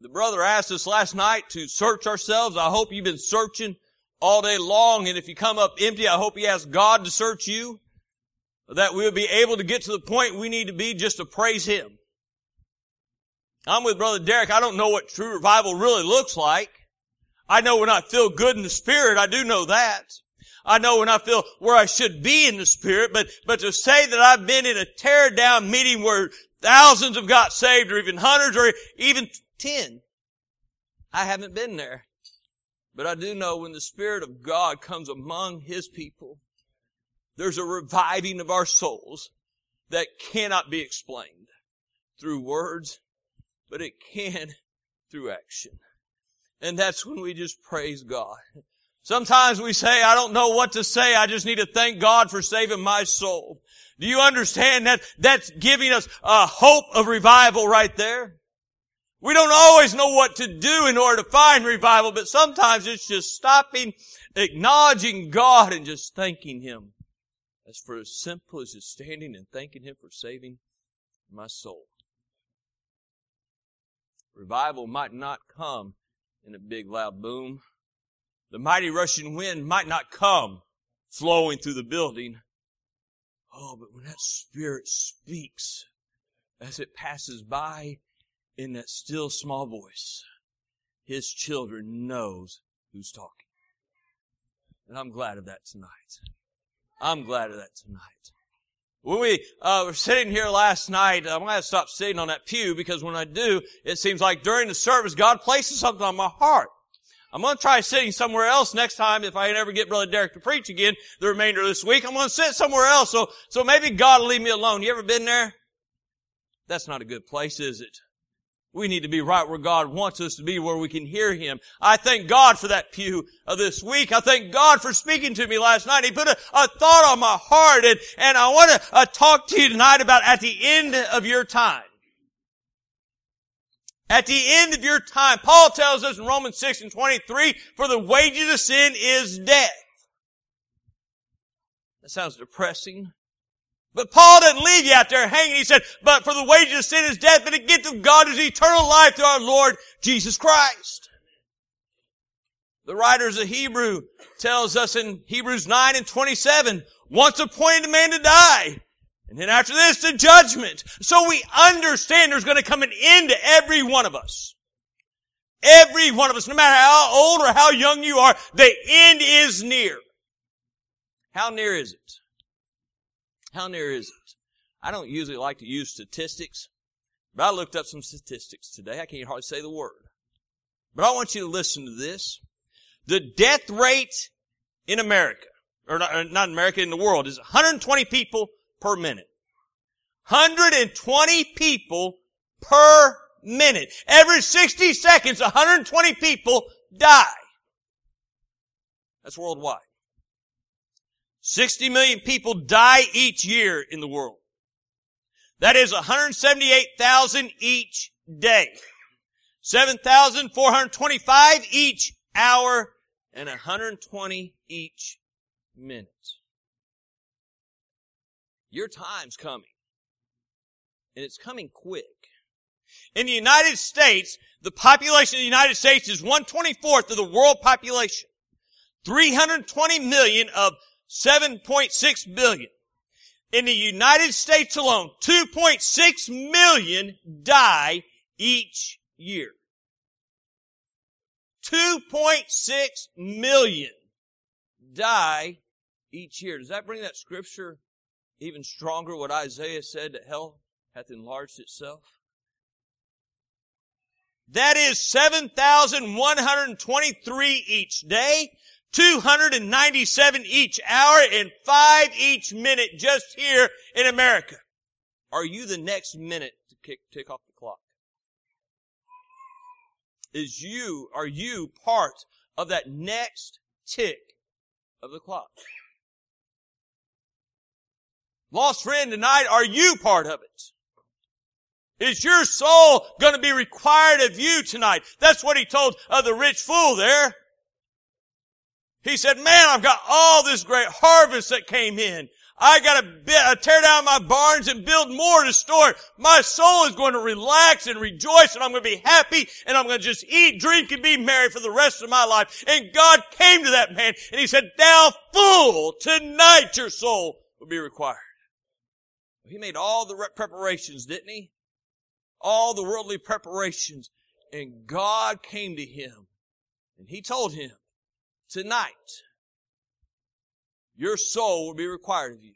The brother asked us last night to search ourselves. I hope you've been searching all day long. And if you come up empty, I hope you ask God to search you. That we'll be able to get to the point we need to be just to praise Him. I'm with Brother Derek. I don't know what true revival really looks like. I know when I feel good in the Spirit, I do know that. I know when I feel where I should be in the Spirit, but, but to say that I've been in a tear down meeting where thousands have got saved or even hundreds or even ten, I haven't been there. But I do know when the Spirit of God comes among His people, there's a reviving of our souls that cannot be explained through words, but it can through action. And that's when we just praise God. Sometimes we say, I don't know what to say. I just need to thank God for saving my soul. Do you understand that that's giving us a hope of revival right there? We don't always know what to do in order to find revival, but sometimes it's just stopping, acknowledging God and just thanking Him. As for as simple as just standing and thanking Him for saving my soul. Revival might not come in a big loud boom. The mighty rushing wind might not come flowing through the building. Oh, but when that Spirit speaks as it passes by in that still small voice, His children knows who's talking. And I'm glad of that tonight. I'm glad of that tonight. When we uh, were sitting here last night, I'm going to stop sitting on that pew because when I do, it seems like during the service, God places something on my heart. I'm going to try sitting somewhere else next time if I ever get Brother Derek to preach again the remainder of this week. I'm going to sit somewhere else. So, so maybe God will leave me alone. You ever been there? That's not a good place, is it? We need to be right where God wants us to be, where we can hear Him. I thank God for that pew of this week. I thank God for speaking to me last night. He put a, a thought on my heart, and, and I want to uh, talk to you tonight about at the end of your time. At the end of your time, Paul tells us in Romans 6 and 23, for the wages of sin is death. That sounds depressing. But Paul didn't leave you out there hanging. He said, but for the wages of sin is death, but the gift of God is eternal life through our Lord Jesus Christ. The writers of Hebrew tells us in Hebrews 9 and 27, once appointed a man to die. And then after this, the judgment. So we understand there's going to come an end to every one of us. Every one of us, no matter how old or how young you are, the end is near. How near is it? How near is it? I don't usually like to use statistics, but I looked up some statistics today. I can't hardly say the word. But I want you to listen to this. The death rate in America, or not, uh, not America, in the world, is 120 people per minute. 120 people per minute. Every 60 seconds, 120 people die. That's worldwide. 60 million people die each year in the world. That is 178,000 each day. 7,425 each hour and 120 each minute. Your time's coming. And it's coming quick. In the United States, the population of the United States is 124th of the world population. 320 million of 7.6 billion. In the United States alone, 2.6 million die each year. 2.6 million die each year. Does that bring that scripture even stronger? What Isaiah said that hell hath enlarged itself? That is 7,123 each day. 297 each hour and 5 each minute just here in America. Are you the next minute to kick, tick off the clock? Is you, are you part of that next tick of the clock? Lost friend tonight, are you part of it? Is your soul going to be required of you tonight? That's what he told of the rich fool there. He said, man, I've got all this great harvest that came in. I gotta uh, tear down my barns and build more to store it. My soul is going to relax and rejoice and I'm going to be happy and I'm going to just eat, drink, and be merry for the rest of my life. And God came to that man and he said, thou fool, tonight your soul will be required. He made all the preparations, didn't he? All the worldly preparations. And God came to him and he told him, tonight, your soul will be required of you.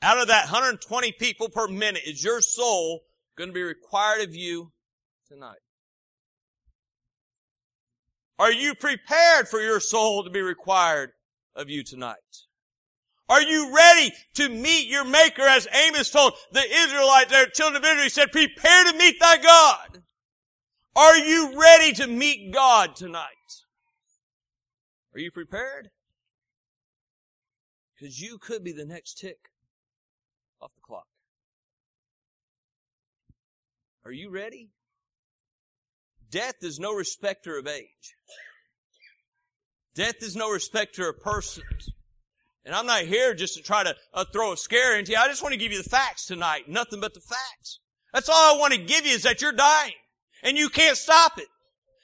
Out of that 120 people per minute, is your soul going to be required of you tonight? Are you prepared for your soul to be required of you tonight? Are you ready to meet your maker as Amos told the Israelites, their children of Israel? He said, prepare to meet thy God. Are you ready to meet God tonight? Are you prepared? Because you could be the next tick off the clock. Are you ready? Death is no respecter of age. Death is no respecter of persons. And I'm not here just to try to uh, throw a scare into you. I just want to give you the facts tonight. Nothing but the facts. That's all I want to give you is that you're dying. And you can't stop it.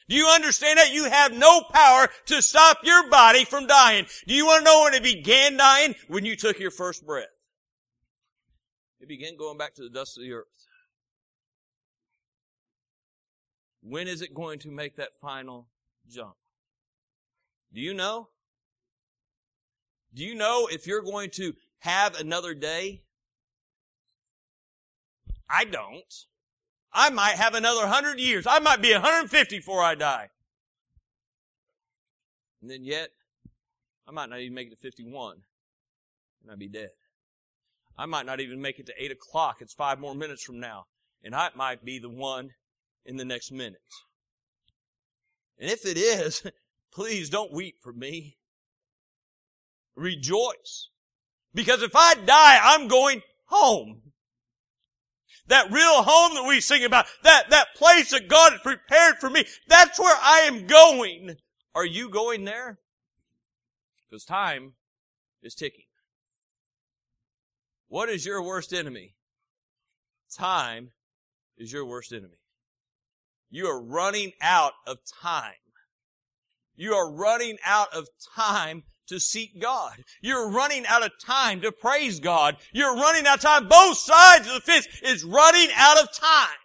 Do you understand that? You have no power to stop your body from dying. Do you want to know when it began dying? When you took your first breath. It began going back to the dust of the earth. When is it going to make that final jump? Do you know? Do you know if you're going to have another day? I don't. I might have another hundred years. I might be 150 before I die. And then yet, I might not even make it to 51 and I'd be dead. I might not even make it to 8 o'clock. It's five more minutes from now. And I might be the one in the next minute. And if it is, please don't weep for me. Rejoice. Because if I die, I'm going home. That real home that we sing about, that, that place that God has prepared for me, that's where I am going. Are you going there? Because time is ticking. What is your worst enemy? Time is your worst enemy. You are running out of time. You are running out of time to seek God. You're running out of time to praise God. You're running out of time. Both sides of the fence is running out of time.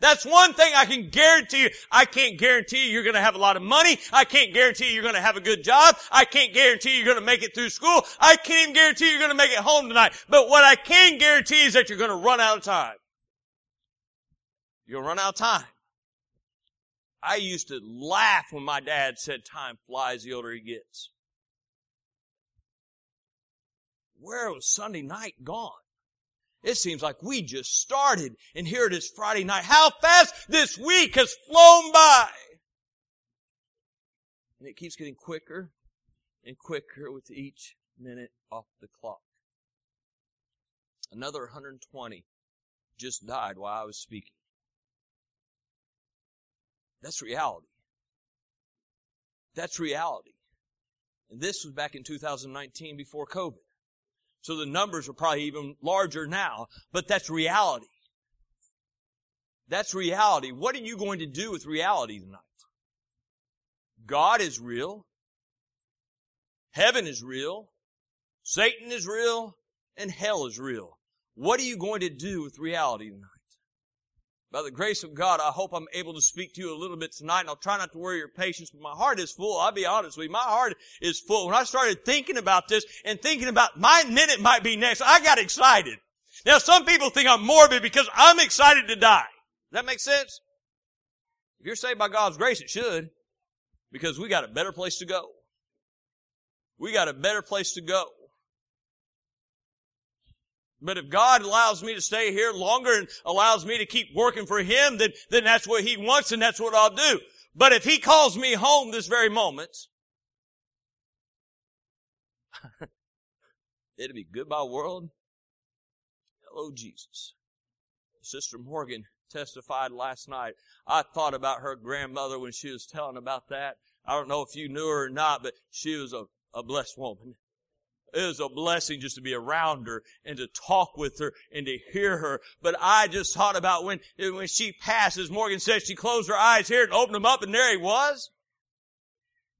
That's one thing I can guarantee you. I can't guarantee you you're going to have a lot of money. I can't guarantee you you're going to have a good job. I can't guarantee you're going to make it through school. I can't even guarantee you're going to make it home tonight. But what I can guarantee is that you're going to run out of time. You'll run out of time. I used to laugh when my dad said time flies the older he gets. Where was Sunday night gone? It seems like we just started and here it is Friday night. How fast this week has flown by! And it keeps getting quicker and quicker with each minute off the clock. Another 120 just died while I was speaking. That's reality. That's reality. And this was back in 2019 before COVID. So the numbers are probably even larger now, but that's reality. That's reality. What are you going to do with reality tonight? God is real. Heaven is real. Satan is real. And hell is real. What are you going to do with reality tonight? By the grace of God, I hope I'm able to speak to you a little bit tonight, and I'll try not to worry your patience, but my heart is full. I'll be honest with you. My heart is full. When I started thinking about this and thinking about my minute might be next, I got excited. Now, some people think I'm morbid because I'm excited to die. Does that make sense? If you're saved by God's grace, it should. Because we got a better place to go. We got a better place to go. But if God allows me to stay here longer and allows me to keep working for Him, then, then that's what He wants and that's what I'll do. But if He calls me home this very moment, it'll be goodbye world. Hello Jesus. Sister Morgan testified last night. I thought about her grandmother when she was telling about that. I don't know if you knew her or not, but she was a a blessed woman. It was a blessing just to be around her and to talk with her and to hear her. But I just thought about when, when she passes, Morgan says she closed her eyes here and opened them up and there he was.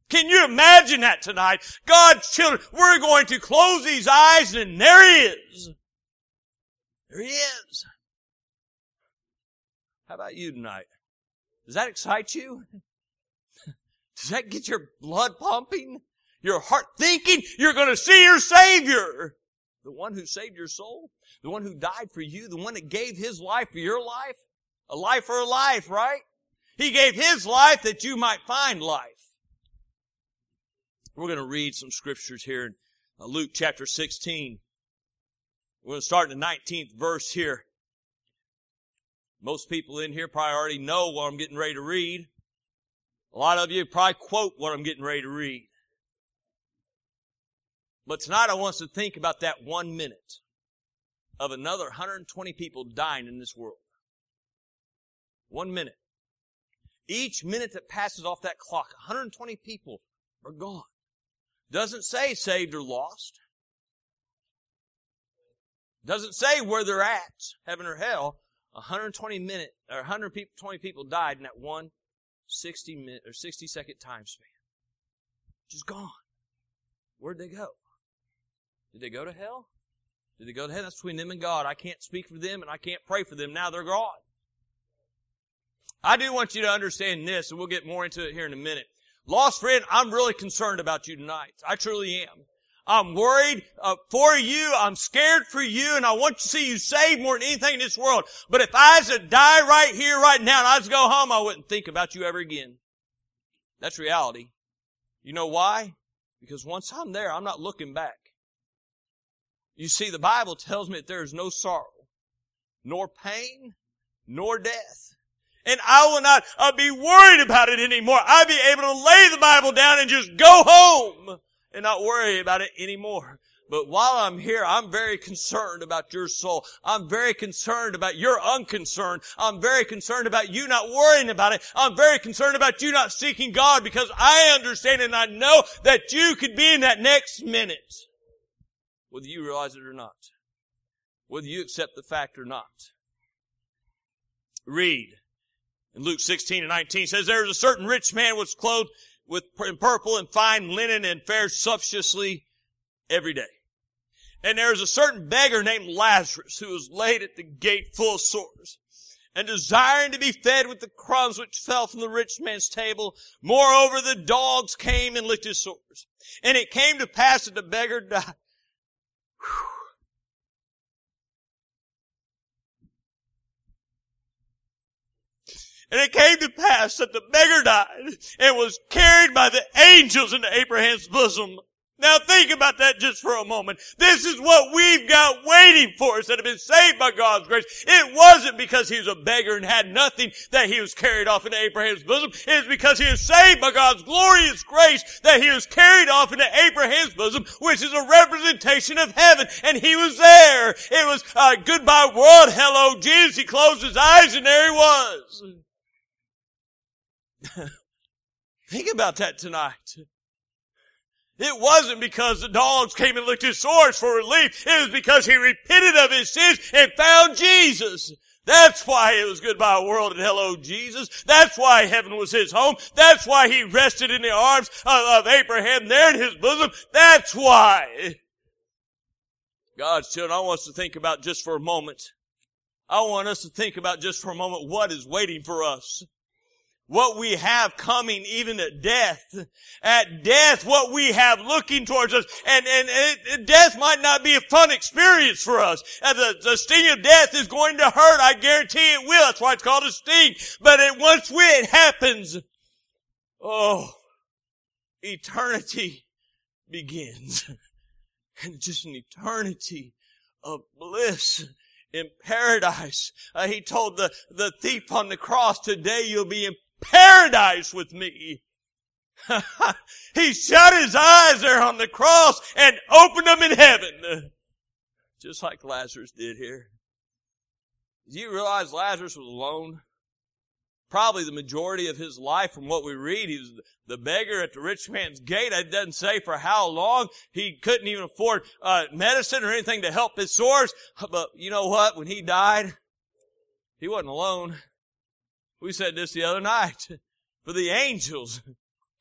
Can you imagine that tonight? God's children, we're going to close these eyes and there he is. There he is. How about you tonight? Does that excite you? Does that get your blood pumping? Your heart thinking you're going to see your Savior? The one who saved your soul? The one who died for you? The one that gave His life for your life? A life for a life, right? He gave His life that you might find life. We're going to read some scriptures here in uh, Luke chapter 16. We're going to start in the 19th verse here. Most people in here probably already know what I'm getting ready to read. A lot of you probably quote what I'm getting ready to read. But tonight I want us to think about that one minute of another 120 people dying in this world. One minute. Each minute that passes off that clock, 120 people are gone. Doesn't say saved or lost. Doesn't say where they're at, heaven or hell. 120 minute or 120 people died in that one 60 minute or 60 second time span. Just gone. Where'd they go? Did they go to hell? Did they go to hell? That's between them and God. I can't speak for them and I can't pray for them. Now they're gone. I do want you to understand this, and we'll get more into it here in a minute. Lost friend, I'm really concerned about you tonight. I truly am. I'm worried uh, for you. I'm scared for you, and I want to see you saved more than anything in this world. But if I was to die right here, right now, and I was to go home, I wouldn't think about you ever again. That's reality. You know why? Because once I'm there, I'm not looking back. You see, the Bible tells me that there is no sorrow, nor pain, nor death and I will not uh, be worried about it anymore. I'll be able to lay the Bible down and just go home and not worry about it anymore. But while I'm here, I'm very concerned about your soul. I'm very concerned about your unconcern. I'm very concerned about you not worrying about it. I'm very concerned about you not seeking God because I understand and I know that you could be in that next minute. Whether you realize it or not. Whether you accept the fact or not. Read in Luke 16 and 19 says, There was a certain rich man was clothed with purple and fine linen and fared sumptuously every day. And there was a certain beggar named Lazarus who was laid at the gate full of sores and desiring to be fed with the crumbs which fell from the rich man's table. Moreover, the dogs came and licked his sores. And it came to pass that the beggar died. And it came to pass that the beggar died and was carried by the angels into Abraham's bosom. Now think about that just for a moment. This is what we've got waiting for us that have been saved by God's grace. It wasn't because he was a beggar and had nothing that he was carried off into Abraham's bosom. It was because he was saved by God's glorious grace that he was carried off into Abraham's bosom, which is a representation of heaven. And he was there. It was, uh, goodbye world, hello Jesus. He closed his eyes and there he was. Think about that tonight. It wasn't because the dogs came and licked his sores for relief. It was because he repented of his sins and found Jesus. That's why it was goodbye world and hello Jesus. That's why heaven was his home. That's why he rested in the arms of, of Abraham there in his bosom. That's why. God's children, I want us to think about just for a moment. I want us to think about just for a moment what is waiting for us what we have coming even at death. At death, what we have looking towards us. And, and, death might not be a fun experience for us. And the, the sting of death is going to hurt. I guarantee it will. That's why it's called a sting. But it, once it happens, oh, eternity begins. and it's just an eternity of bliss in paradise. Uh, he told the, the thief on the cross, today you'll be in paradise with me. he shut his eyes there on the cross and opened them in heaven. Just like Lazarus did here. Did you realize Lazarus was alone? probably the majority of his life from what we read. He was the beggar at the rich man's gate. It doesn't say for how long. He couldn't even afford uh, medicine or anything to help his sores. But you know what? When he died, he wasn't alone. We said this the other night. For the angels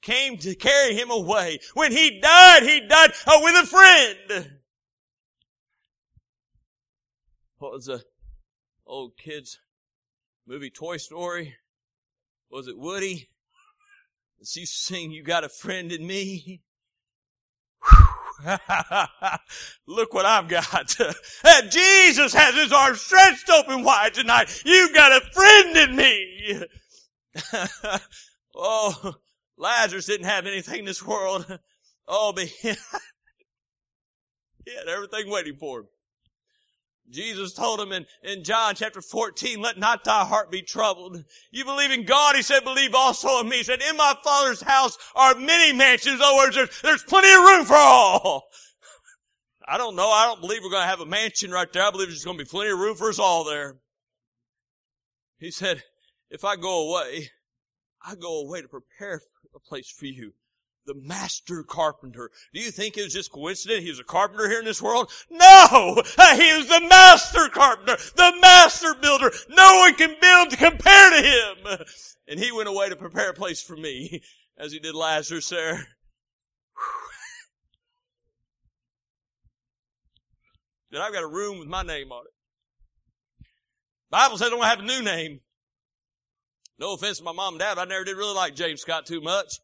came to carry him away. When he died, he died uh, with a friend. What was the old kids movie Toy Story? Was it Woody? Does he sing, You Got a Friend in Me? Look what I've got. Jesus has his arms stretched open wide tonight. You've got a friend in me. oh, Lazarus didn't have anything in this world. Oh, but he had everything waiting for him. Jesus told him in, in John chapter 14, let not thy heart be troubled. You believe in God, he said, believe also in me. He said, in my father's house are many mansions. In other words, there's, there's plenty of room for all. I don't know. I don't believe we're going to have a mansion right there. I believe there's going to be plenty of room for us all there. He said, if I go away, I go away to prepare a place for you the master carpenter. Do you think it was just coincidence he was a carpenter here in this world? No! Uh, he was the master carpenter, the master builder. No one can build to compare to him. And he went away to prepare a place for me, as he did Lazarus there. Then I've got a room with my name on it. Bible says I don't have a new name. No offense to my mom and dad, I never did really like James Scott too much.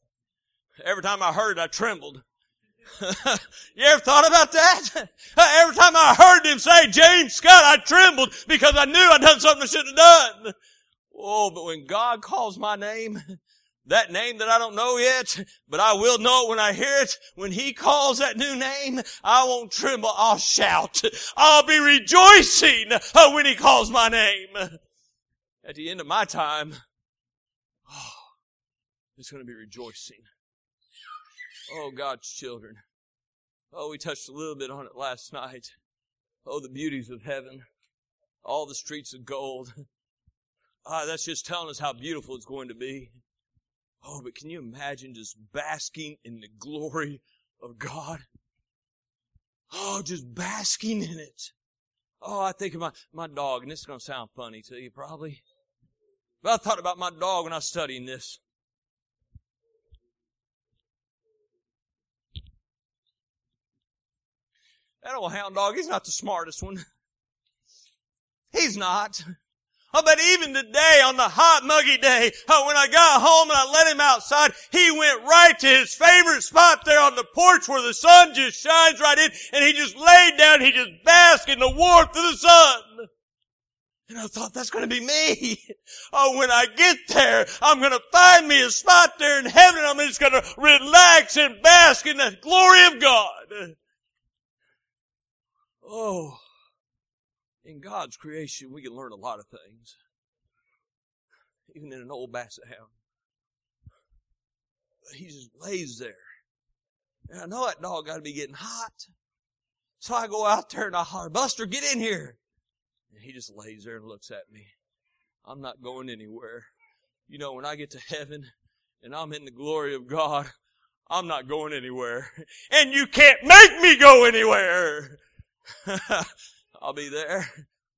Every time I heard it, I trembled. you ever thought about that? Every time I heard him say James Scott, I trembled because I knew I'd done something I shouldn't have done. Oh, but when God calls my name, that name that I don't know yet, but I will know it when I hear it. When He calls that new name, I won't tremble, I'll shout. I'll be rejoicing uh, when He calls my name. At the end of my time, oh, it's going to be rejoicing. Oh, God's children. Oh, we touched a little bit on it last night. Oh, the beauties of heaven. All the streets of gold. Ah, that's just telling us how beautiful it's going to be. Oh, but can you imagine just basking in the glory of God? Oh, just basking in it. Oh, I think of my, my dog, and this is going to sound funny to you probably. But I thought about my dog when I was studying this. That old hound dog, he's not the smartest one. He's not. Oh, but even today, on the hot, muggy day, oh, when I got home and I let him outside, he went right to his favorite spot there on the porch where the sun just shines right in, and he just laid down, he just basked in the warmth of the sun. And I thought, that's gonna be me. Oh, when I get there, I'm gonna find me a spot there in heaven, I'm just gonna relax and bask in the glory of God. Oh, in God's creation, we can learn a lot of things. Even in an old basset hound. But He just lays there. And I know that dog got to be getting hot. So I go out there and I holler, Buster, get in here. And he just lays there and looks at me. I'm not going anywhere. You know, when I get to heaven and I'm in the glory of God, I'm not going anywhere. And you can't make me go anywhere. I'll be there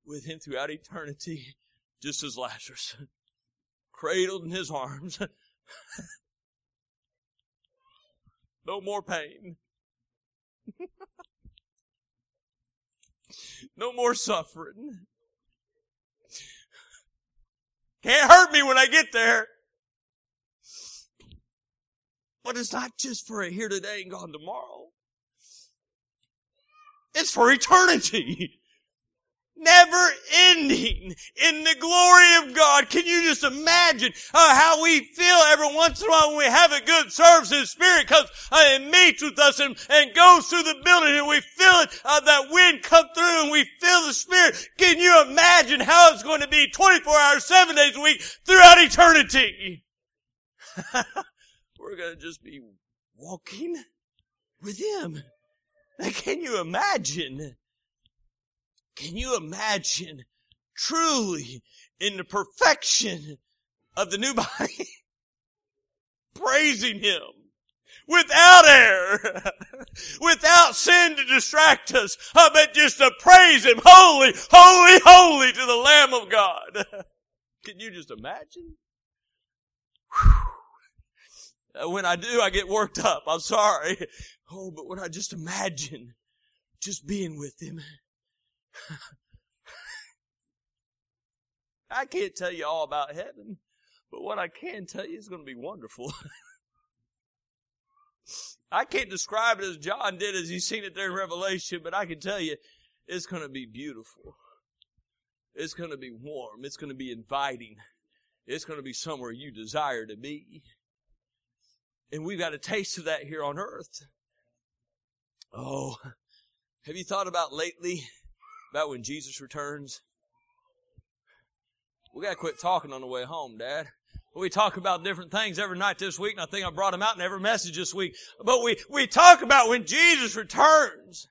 with him throughout eternity, just as Lazarus, cradled in his arms. no more pain. no more suffering. Can't hurt me when I get there. But it's not just for a here today and gone tomorrow. It's for eternity. Never ending in the glory of God. Can you just imagine uh, how we feel every once in a while when we have a good service in spirit comes uh, and meets with us and, and goes through the building and we feel it, uh, that wind come through and we feel the spirit. Can you imagine how it's going to be 24 hours, 7 days a week throughout eternity? We're going to just be walking with Him. Can you imagine? Can you imagine truly in the perfection of the new body, praising Him without error, without sin to distract us, uh, but just to praise Him, holy, holy, holy to the Lamb of God. Can you just imagine? Whew. When I do, I get worked up. I'm sorry. Oh, but when I just imagine just being with Him, I can't tell you all about heaven, but what I can tell you is going to be wonderful. I can't describe it as John did as he's seen it there in Revelation, but I can tell you it's going to be beautiful. It's going to be warm. It's going to be inviting. It's going to be somewhere you desire to be. And we've got a taste of that here on earth. Oh, have you thought about lately about when Jesus returns? We got to quit talking on the way home, Dad. We talk about different things every night this week, and I think I brought them out in every message this week. But we, we talk about when Jesus returns.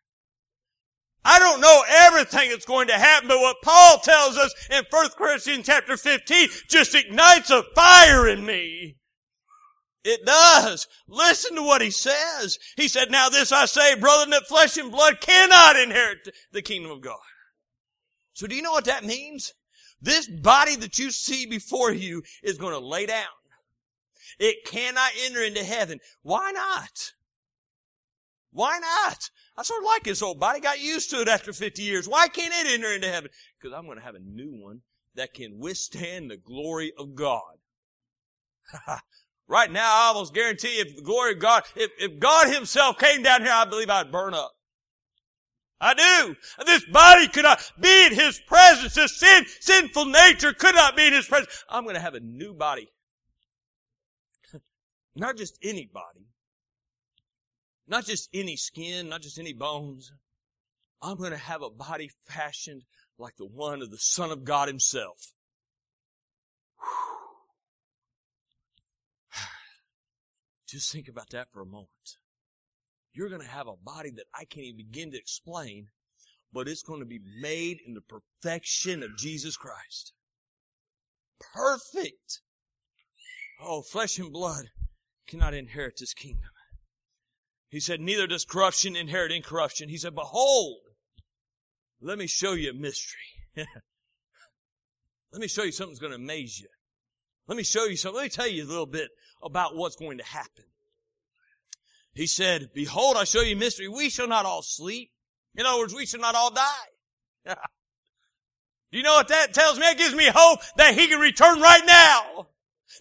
I don't know everything that's going to happen, but what Paul tells us in 1 Corinthians chapter 15 just ignites a fire in me. It does. Listen to what he says. He said, now this I say, brother, that flesh and blood cannot inherit the kingdom of God. So do you know what that means? This body that you see before you is going to lay down. It cannot enter into heaven. Why not? Why not? I sort of like this old body. Got used to it after 50 years. Why can't it enter into heaven? Because I'm going to have a new one that can withstand the glory of God. right now, I almost guarantee if the glory of God, if, if God himself came down here, I believe I'd burn up. I do. This body could not be in His presence. This sin, sinful nature could not be in His presence. I'm going to have a new body. Not just any body. Not just any skin, not just any bones. I'm going to have a body fashioned like the one of the Son of God Himself. Just think about that for a moment you're going to have a body that I can't even begin to explain, but it's going to be made in the perfection of Jesus Christ. Perfect. Oh, flesh and blood cannot inherit this kingdom. He said, neither does corruption inherit incorruption. He said, behold, let me show you a mystery. let me show you something that's going to amaze you. Let me show you something. Let me tell you a little bit about what's going to happen. He said, Behold, I show you mystery. We shall not all sleep. In other words, we shall not all die. Do you know what that tells me? That gives me hope that He can return right now.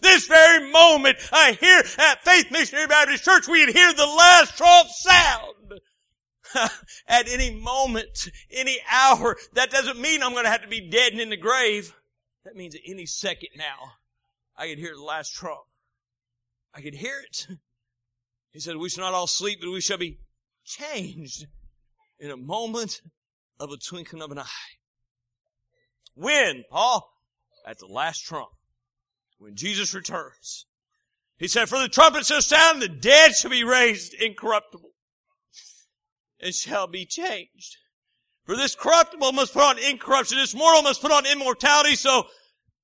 This very moment, I here at Faith Missionary Baptist Church, we'd hear the last trump sound. at any moment, any hour, that doesn't mean I'm going to have to be dead and in the grave. That means any second now, I could hear the last trump. I could hear it. He said, we shall not all sleep, but we shall be changed in a moment of a twinkling of an eye. When, Paul? At the last trump. When Jesus returns. He said, for the trumpet shall sound, the dead shall be raised incorruptible and shall be changed. For this corruptible must put on incorruption, this mortal must put on immortality, so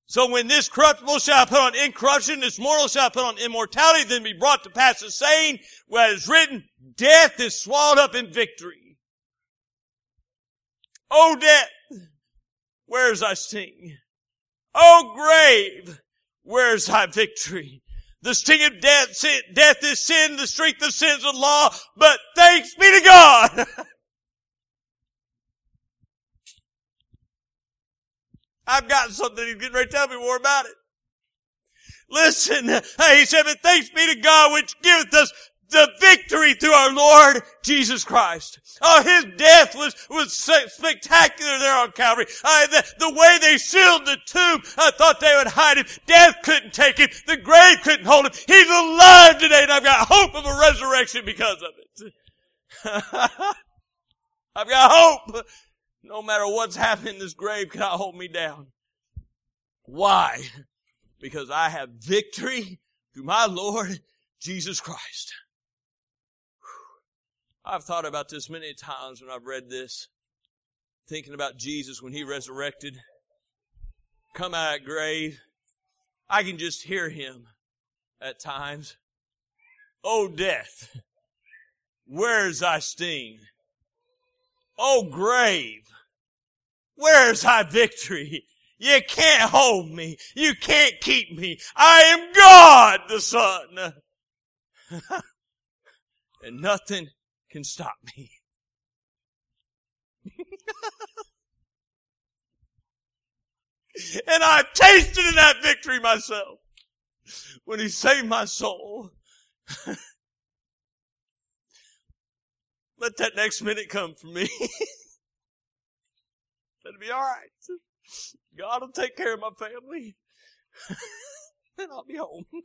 so when this corruptible shall put on incorruption, this mortal shall put on immortality, then be brought to pass the saying, where it is written, death is swallowed up in victory. O death, where's thy sting? O grave, where's thy victory? The sting of death, sin, death is sin, the strength of sin is the law, but thanks be to God. I've got something. He's getting ready to tell me more about it. Listen, he said, but thanks be to God which giveth us the victory through our Lord Jesus Christ. Oh, his death was, was spectacular there on Calvary. Uh, the, the way they sealed the tomb, I thought they would hide him. Death couldn't take him. The grave couldn't hold him. He's alive today and I've got hope of a resurrection because of it. I've got hope. No matter what's happening, in this grave cannot hold me down. Why? Because I have victory through my Lord Jesus Christ. I've thought about this many times when I've read this, thinking about Jesus when he resurrected, come out of grave, I can just hear him at times. Oh death, where's thy sting? Oh grave, where's thy victory? You can't hold me. You can't keep me. I am God the Son. and nothing can stop me. and I've tasted in that victory myself when he saved my soul. Let that next minute come for me. That'll be alright. God will take care of my family. and I'll be home.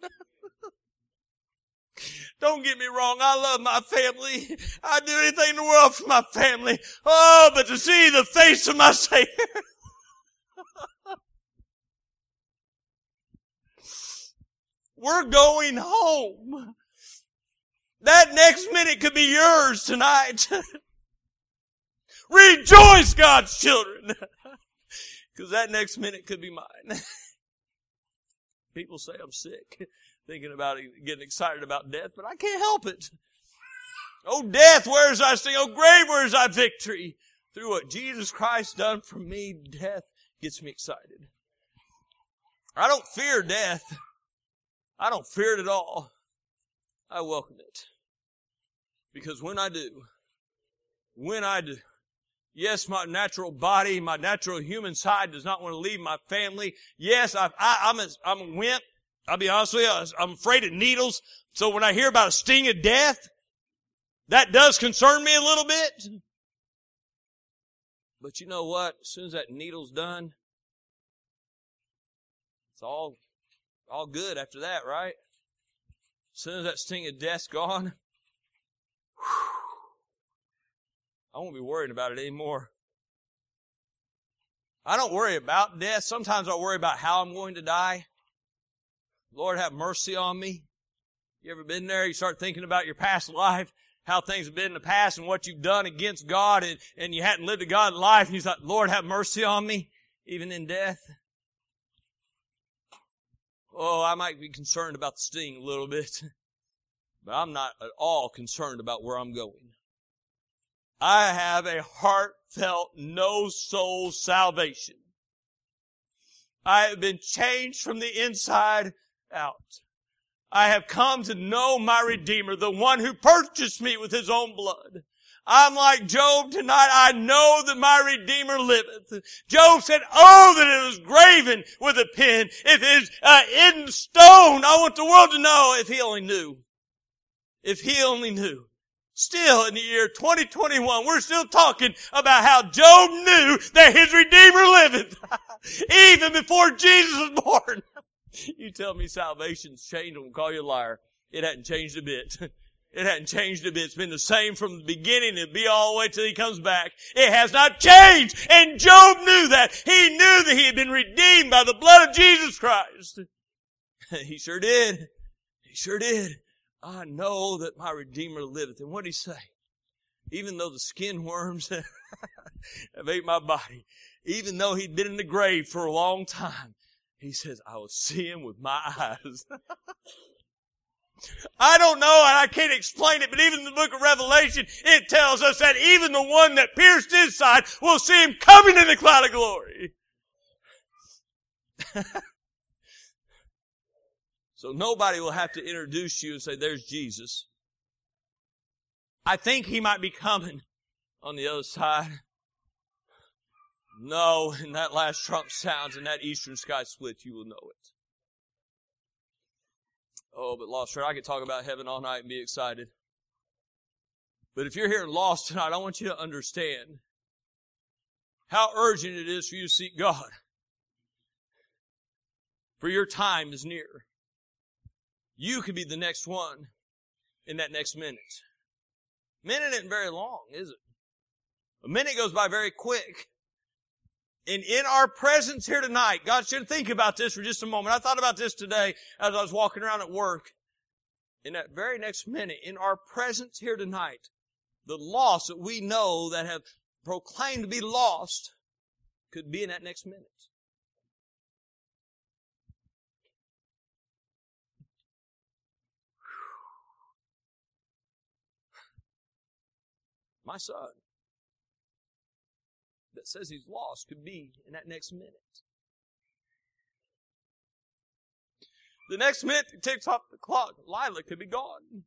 Don't get me wrong, I love my family. I'd do anything in the world for my family. Oh, but to see the face of my Savior. We're going home. That next minute could be yours tonight. Rejoice, God's children. Because that next minute could be mine. People say I'm sick, thinking about getting excited about death, but I can't help it. Oh, death, where's thy sting? Oh, grave, where's thy victory? Through what Jesus Christ done for me, death gets me excited. I don't fear death. I don't fear it at all. I welcome it. Because when I do, when I do, yes, my natural body, my natural human side does not want to leave my family. Yes, I, am a, I'm a wimp. I'll be honest with you. I'm afraid of needles. So when I hear about a sting of death, that does concern me a little bit. But you know what? As soon as that needle's done, it's all all good after that, right? As soon as that sting of death's gone, whew, I won't be worrying about it anymore. I don't worry about death. Sometimes I worry about how I'm going to die. Lord, have mercy on me. You ever been there? You start thinking about your past life, how things have been in the past and what you've done against God and, and you hadn't lived a God life and you thought, Lord, have mercy on me, even in death. Oh, I might be concerned about the sting a little bit, but I'm not at all concerned about where I'm going. I have a heartfelt, no soul salvation. I have been changed from the inside out. I have come to know my Redeemer, the one who purchased me with his own blood. I'm like Job tonight. I know that my Redeemer liveth. Job said, Oh, that it was graven with a pen. If it's uh, in stone, I want the world to know if he only knew. If he only knew. Still in the year 2021, we're still talking about how Job knew that his Redeemer liveth. Even before Jesus was born. you tell me salvation's changed, I'm call you a liar. It hadn't changed a bit. It hadn't changed a bit. It's been the same from the beginning. It'll be all the way till he comes back. It has not changed. And Job knew that. He knew that he had been redeemed by the blood of Jesus Christ. he sure did. He sure did. I know that my Redeemer liveth. And what did he say? Even though the skin worms have ate my body, even though he'd been in the grave for a long time, he says, I will see him with my eyes. I don't know and I can't explain it, but even in the book of Revelation, it tells us that even the one that pierced his side will see him coming in the cloud of glory. so nobody will have to introduce you and say, there's Jesus. I think he might be coming on the other side. No, in that last trump sounds and that eastern sky splits, you will know it. Oh, but Lost Friend, I could talk about heaven all night and be excited. But if you're here Lost tonight, I want you to understand how urgent it is for you to seek God. For your time is near. You could be the next one in that next minute. Minute isn't very long, is it? A minute goes by very quick. And in our presence here tonight, God should think about this for just a moment. I thought about this today as I was walking around at work. In that very next minute, in our presence here tonight, the lost that we know that have proclaimed to be lost could be in that next minute. My son, that says he's lost could be in that next minute. The next minute ticks off the clock, Lila could be gone.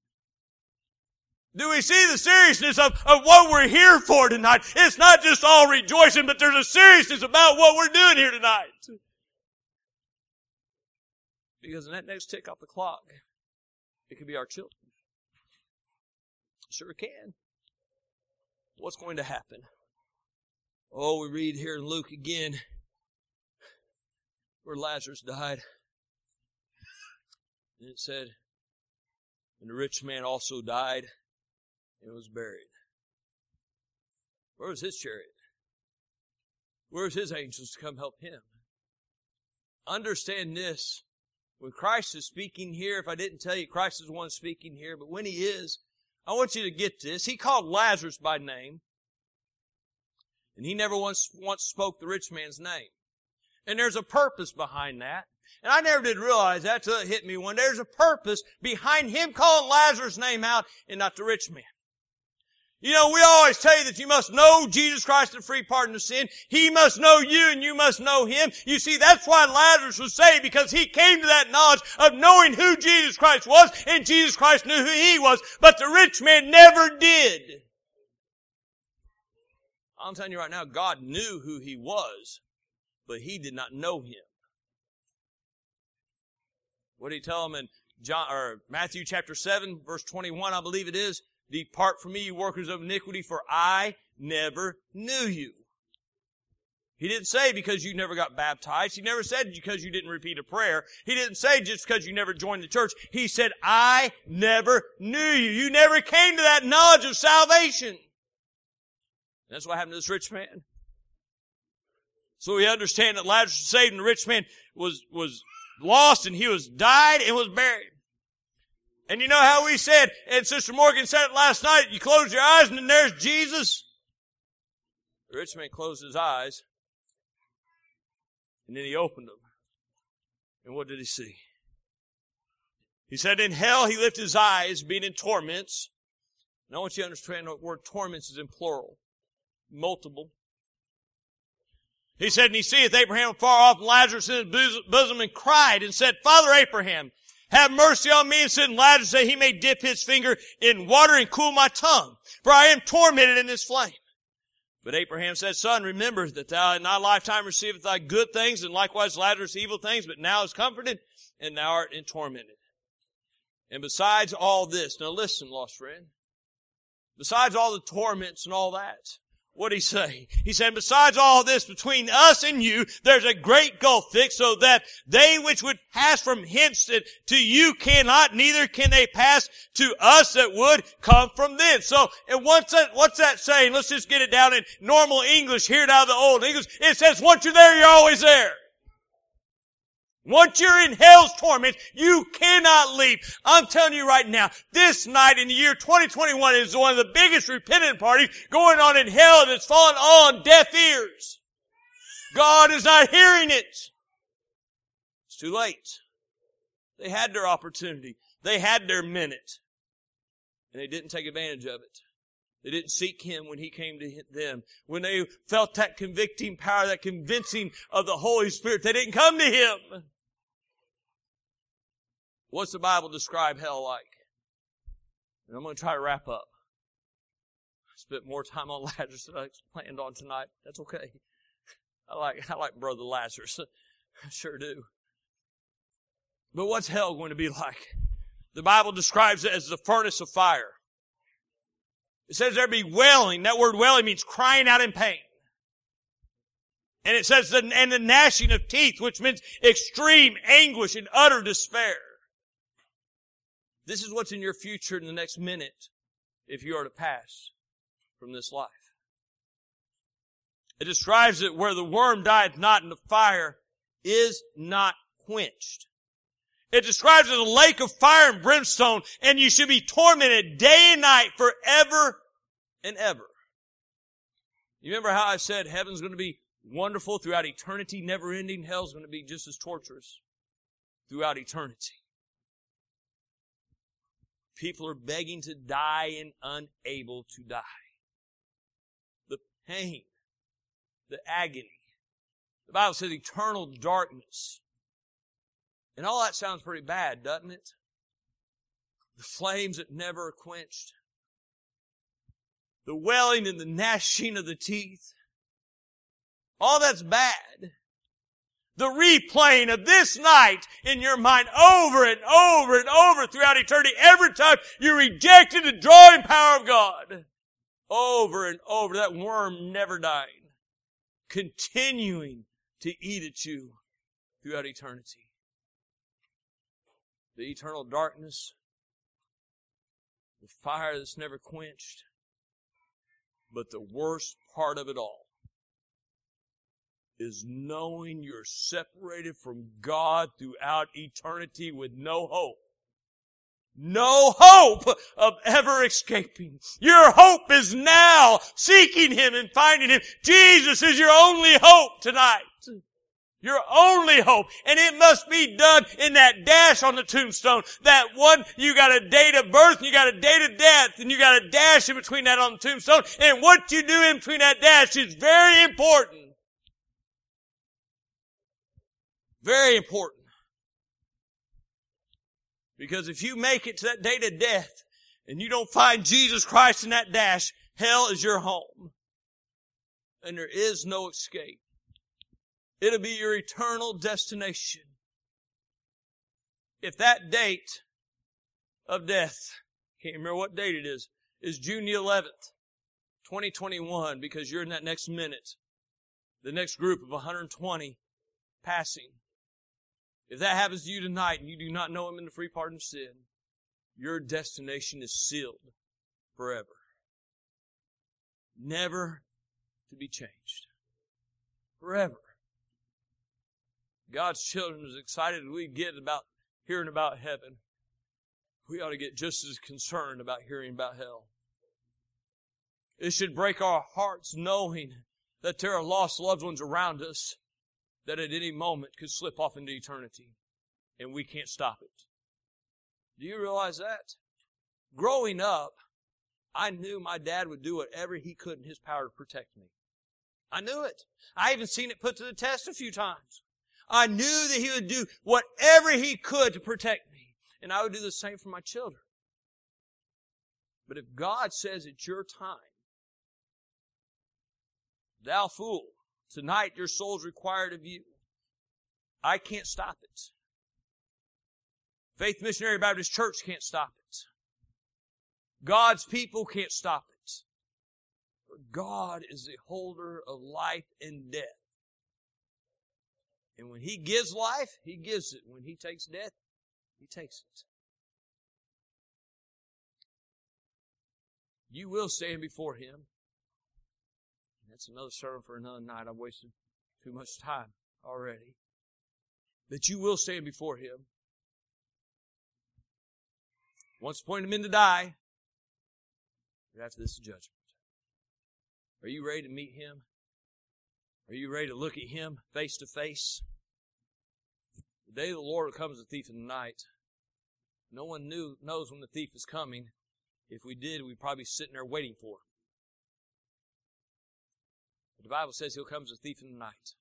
Do we see the seriousness of, of what we're here for tonight? It's not just all rejoicing, but there's a seriousness about what we're doing here tonight. Because in that next tick off the clock, it could be our children. Sure can. What's going to happen? Oh, we read here in Luke again where Lazarus died. And it said, and the rich man also died and was buried. Where was his chariot? Where was his angels to come help him? Understand this. When Christ is speaking here, if I didn't tell you, Christ is one speaking here, but when he is, I want you to get this. He called Lazarus by name. And he never once, once spoke the rich man's name. And there's a purpose behind that. And I never did realize that till it hit me one. There's a purpose behind him calling Lazarus' name out and not the rich man. You know, we always tell you that you must know Jesus Christ and free pardon of sin. He must know you and you must know Him. You see, that's why Lazarus was saved because he came to that knowledge of knowing who Jesus Christ was and Jesus Christ knew who he was. But the rich man never did. I'm telling you right now, God knew who he was, but he did not know him. What did he tell him in John or Matthew chapter 7, verse 21, I believe it is? Depart from me, you workers of iniquity, for I never knew you. He didn't say because you never got baptized. He never said because you didn't repeat a prayer. He didn't say just because you never joined the church. He said, I never knew you. You never came to that knowledge of salvation. That's what happened to this rich man. So we understand that Lazarus was saved and the rich man was, was lost and he was died and was buried. And you know how we said, and Sister Morgan said it last night, you close your eyes and then there's Jesus. The rich man closed his eyes and then he opened them. And what did he see? He said, in hell he lifted his eyes, being in torments. And I want you to understand the word torments is in plural. Multiple. He said, and he seeth Abraham far off and Lazarus in his bosom and cried and said, Father Abraham, have mercy on me and send Lazarus that he may dip his finger in water and cool my tongue, for I am tormented in this flame. But Abraham said, Son, remember that thou in thy lifetime receivest thy good things, and likewise Lazarus evil things, but now is comforted, and thou art in tormented. And besides all this, now listen, lost friend, besides all the torments and all that, what did he say? He said, besides all this, between us and you, there's a great gulf fixed so that they which would pass from hence to you cannot, neither can they pass to us that would come from thence. So, and what's that, what's that saying? Let's just get it down in normal English, hear it out of the old English. It says, once you're there, you're always there. Once you're in hell's torment, you cannot leave. I'm telling you right now, this night in the year 2021 is one of the biggest repentant parties going on in hell it's fallen on deaf ears. God is not hearing it. It's too late. They had their opportunity. They had their minute. And they didn't take advantage of it. They didn't seek Him when He came to them. When they felt that convicting power, that convincing of the Holy Spirit, they didn't come to Him. What's the Bible describe hell like? And I'm going to try to wrap up. I spent more time on Lazarus than I planned on tonight. That's okay. I like, I like Brother Lazarus. I sure do. But what's hell going to be like? The Bible describes it as the furnace of fire. It says there be wailing. That word wailing means crying out in pain. And it says, and the gnashing of teeth, which means extreme anguish and utter despair. This is what's in your future in the next minute if you are to pass from this life. It describes it where the worm dieth not and the fire is not quenched. It describes it as a lake of fire and brimstone and you should be tormented day and night forever and ever. You remember how I said heaven's going to be wonderful throughout eternity, never ending? Hell's going to be just as torturous throughout eternity. People are begging to die and unable to die. The pain, the agony. The Bible says eternal darkness. And all that sounds pretty bad, doesn't it? The flames that never are quenched. The welling and the gnashing of the teeth. All that's bad. The replaying of this night in your mind over and over and over throughout eternity. Every time you rejected the drawing power of God. Over and over. That worm never dying. Continuing to eat at you throughout eternity. The eternal darkness, the fire that's never quenched. But the worst part of it all is knowing you're separated from God throughout eternity with no hope. No hope of ever escaping. Your hope is now seeking Him and finding Him. Jesus is your only hope tonight. Your only hope. And it must be done in that dash on the tombstone. That one, you got a date of birth, you got a date of death, and you got a dash in between that on the tombstone. And what you do in between that dash is very important. Very important. Because if you make it to that date of death and you don't find Jesus Christ in that dash, hell is your home. And there is no escape. It'll be your eternal destination. If that date of death, can't remember what date it is, is June the 11th, 2021, because you're in that next minute, the next group of 120 passing. If that happens to you tonight and you do not know Him in the free pardon of sin, your destination is sealed forever. Never to be changed. Forever. God's children, as excited as we get about hearing about heaven, we ought to get just as concerned about hearing about hell. It should break our hearts knowing that there are lost loved ones around us that at any moment could slip off into eternity and we can't stop it. Do you realize that? Growing up, I knew my dad would do whatever he could in his power to protect me. I knew it. I even seen it put to the test a few times. I knew that he would do whatever he could to protect me. And I would do the same for my children. But if God says it's your time, thou fool, Tonight, your soul's required of you. I can't stop it. Faith Missionary Baptist Church can't stop it. God's people can't stop it. But God is the holder of life and death. And when He gives life, He gives it. When He takes death, He takes it. You will stand before Him. That's another sermon for another night. I've wasted too much time already. That you will stand before Him. Once appointed men to die, but after this judgment. Are you ready to meet Him? Are you ready to look at Him face to face? The day of the Lord comes a thief in the night. No one knew, knows when the thief is coming. If we did, we'd probably be sitting there waiting for him. The Bible says he'll come as a thief in the night.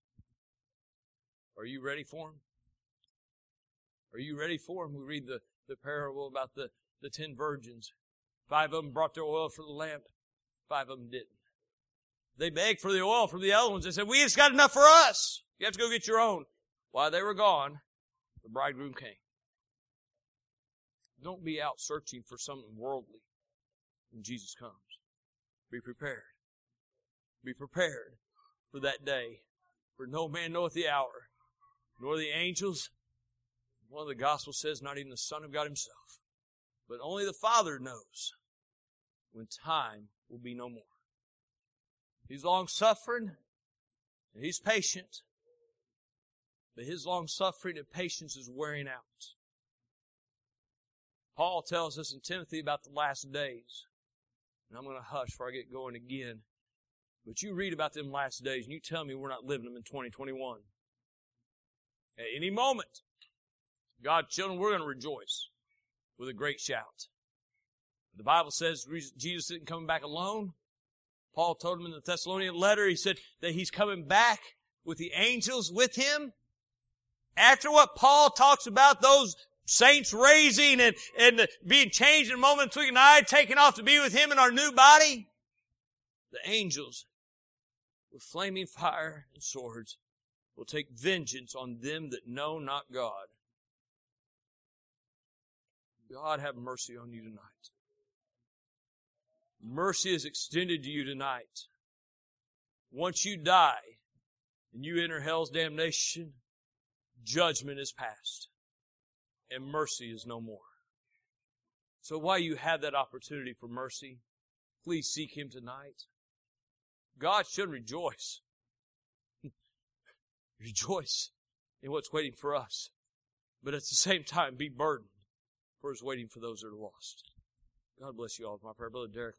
Are you ready for him? Are you ready for him? We read the, the parable about the, the ten virgins. Five of them brought their oil for the lamp. Five of them didn't. They begged for the oil from the other ones. They said, we just got enough for us. You have to go get your own. While they were gone, the bridegroom came. Don't be out searching for something worldly when Jesus comes. Be prepared. Be prepared for that day. For no man knoweth the hour, nor the angels. One of the Gospels says, not even the Son of God himself. But only the Father knows when time will be no more. He's long suffering, and he's patient. But his long suffering and patience is wearing out. Paul tells us in Timothy about the last days. And I'm going to hush before I get going again. But you read about them last days and you tell me we're not living them in 2021. At any moment, God's children, we're going to rejoice with a great shout. The Bible says Jesus isn't coming back alone. Paul told him in the Thessalonian letter, he said that he's coming back with the angels with him. After what Paul talks about those saints raising and, and being changed in a moment between an eye, taken off to be with him in our new body, the angels with flaming fire and swords will take vengeance on them that know not God. God have mercy on you tonight. Mercy is extended to you tonight. Once you die and you enter hell's damnation, judgment is past and mercy is no more. So while you have that opportunity for mercy, please seek Him tonight. God should rejoice. rejoice in what's waiting for us. But at the same time, be burdened for His waiting for those that are lost. God bless you all. My prayer, Brother Derek,